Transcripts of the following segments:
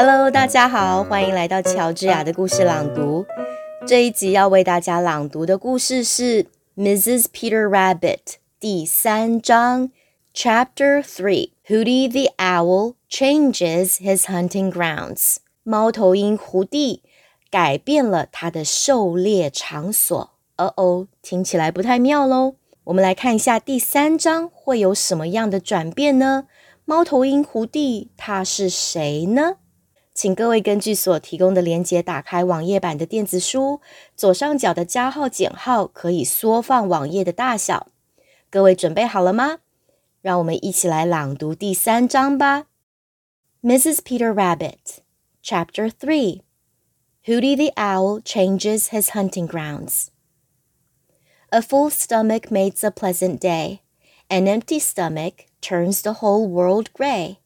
Hello，大家好，欢迎来到乔治亚的故事朗读。这一集要为大家朗读的故事是《Mrs. Peter Rabbit》第三章，Chapter Three。Hooty the Owl changes his hunting grounds。猫头鹰胡蒂改变了他的狩猎场所。哦哦，听起来不太妙喽。我们来看一下第三章会有什么样的转变呢？猫头鹰胡蒂他是谁呢？请各位根据所提供的链接打开网页版的电子书，左上角的加号减号可以缩放网页的大小。各位准备好了吗？让我们一起来朗读第三章吧。Mrs. Peter Rabbit, Chapter Three. Hooty the Owl changes his hunting grounds. A full stomach makes a pleasant day. An empty stomach turns the whole world gray.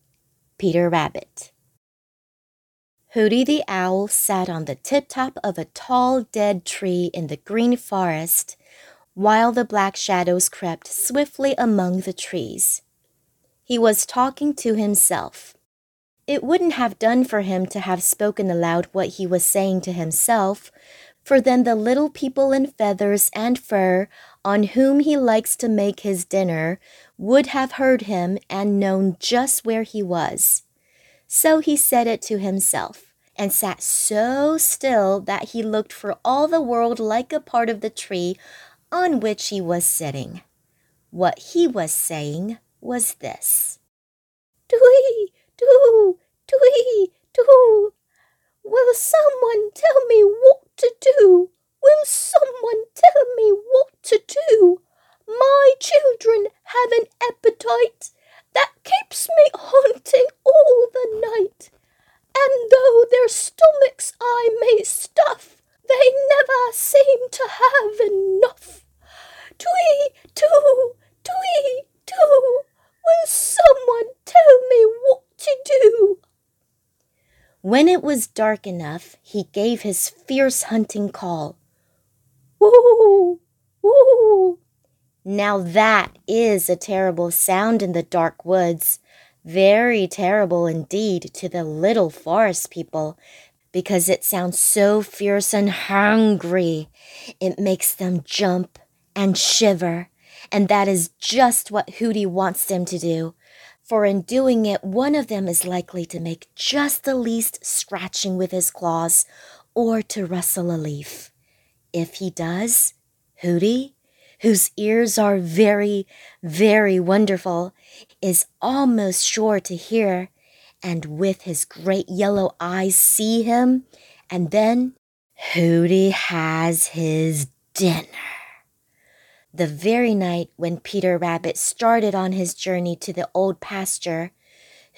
Peter Rabbit. Hooty the Owl sat on the tip top of a tall dead tree in the green forest while the black shadows crept swiftly among the trees. He was talking to himself. It wouldn't have done for him to have spoken aloud what he was saying to himself, for then the little people in feathers and fur, on whom he likes to make his dinner, would have heard him and known just where he was. So he said it to himself, and sat so still that he looked for all the world like a part of the tree on which he was sitting. What he was saying was this. Doo, doo, doo, doo. Will someone tell me what to do? Will someone tell me what to do? My children have an appetite keeps me hunting all the night. And though their stomachs I may stuff, they never seem to have enough. Twee, two, twee, two. Will someone tell me what to do? When it was dark enough, he gave his fierce hunting call. Woo! Now that is a terrible sound in the dark woods. Very terrible indeed to the little forest people, because it sounds so fierce and hungry. It makes them jump and shiver, and that is just what Hooty wants them to do for in doing it, one of them is likely to make just the least scratching with his claws or to rustle a leaf. If he does, Hooty, whose ears are very, very wonderful, is almost sure to hear and with his great yellow eyes see him, and then Hooty has his dinner. The very night when Peter Rabbit started on his journey to the old pasture,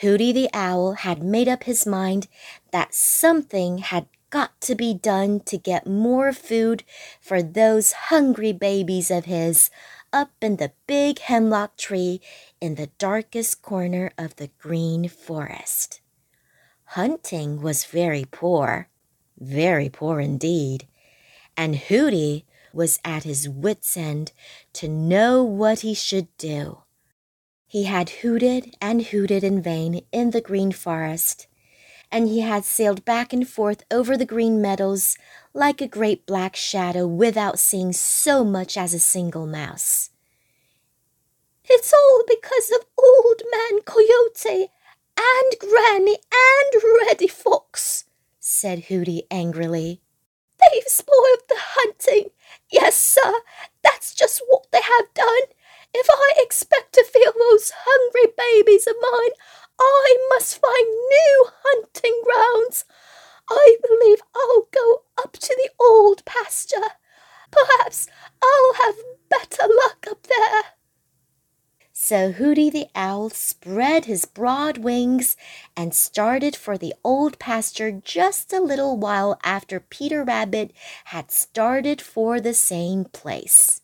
Hooty the Owl had made up his mind that something had got to be done to get more food for those hungry babies of his up in the big hemlock tree in the darkest corner of the green forest. Hunting was very poor, very poor indeed, and Hooty was at his wits' end to know what he should do. He had hooted and hooted in vain in the green forest, and he had sailed back and forth over the green meadows like a great black shadow without seeing so much as a single mouse. It's all because of Old Man Coyote and Granny and Reddy Fox, said Hooty angrily. They've spoiled the hunting Yes, sir, that's just what they have done. If I expect to feel those hungry babies of mine, I must find new hunting grounds. I believe I'll go up to the old pasture. Perhaps I'll have better luck up there. So Hooty the Owl spread his broad wings and started for the old pasture just a little while after Peter Rabbit had started for the same place.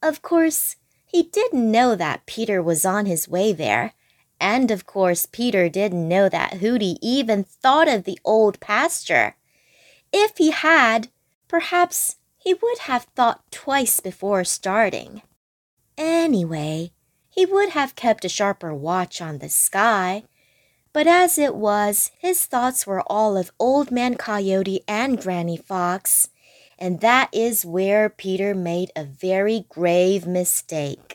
Of course, he didn't know that Peter was on his way there. And of course, Peter didn't know that Hooty even thought of the old pasture. If he had, perhaps he would have thought twice before starting. Anyway, he would have kept a sharper watch on the sky. But as it was, his thoughts were all of Old Man Coyote and Granny Fox, and that is where Peter made a very grave mistake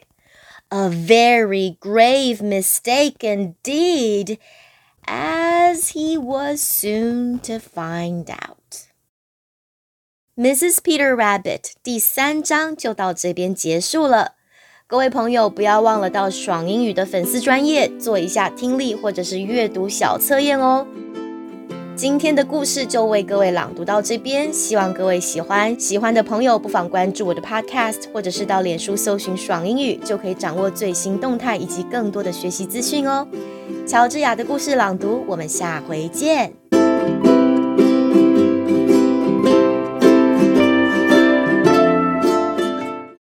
A very grave mistake indeed, as he was soon to find out. Mrs. Peter Rabbit 第三章就到这边结束了。各位朋友，不要忘了到爽英语的粉丝专业做一下听力或者是阅读小测验哦。 今天的故事就为各位朗读到这边，希望各位喜欢。喜欢的朋友不妨关注我的 Podcast，或者是到脸书搜寻“爽英语”，就可以掌握最新动态以及更多的学习资讯哦。乔治亚的故事朗读，我们下回见。